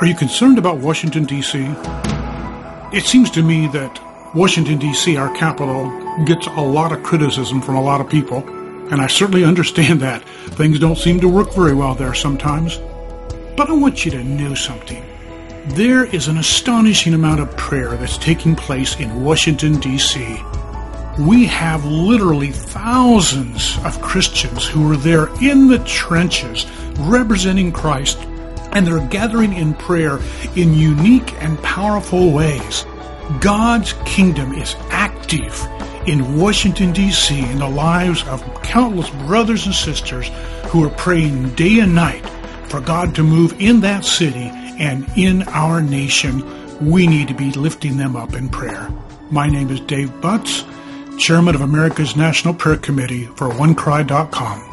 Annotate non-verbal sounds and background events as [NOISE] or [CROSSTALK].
Are you concerned about Washington, D.C.? It seems to me that Washington, D.C., our capital, gets a lot of criticism from a lot of people, and I certainly [LAUGHS] understand that. Things don't seem to work very well there sometimes. But I want you to know something. There is an astonishing amount of prayer that's taking place in Washington, D.C. We have literally thousands of Christians who are there in the trenches representing Christ and they're gathering in prayer in unique and powerful ways. God's kingdom is active in Washington, D.C., in the lives of countless brothers and sisters who are praying day and night for God to move in that city and in our nation. We need to be lifting them up in prayer. My name is Dave Butts, Chairman of America's National Prayer Committee for OneCry.com.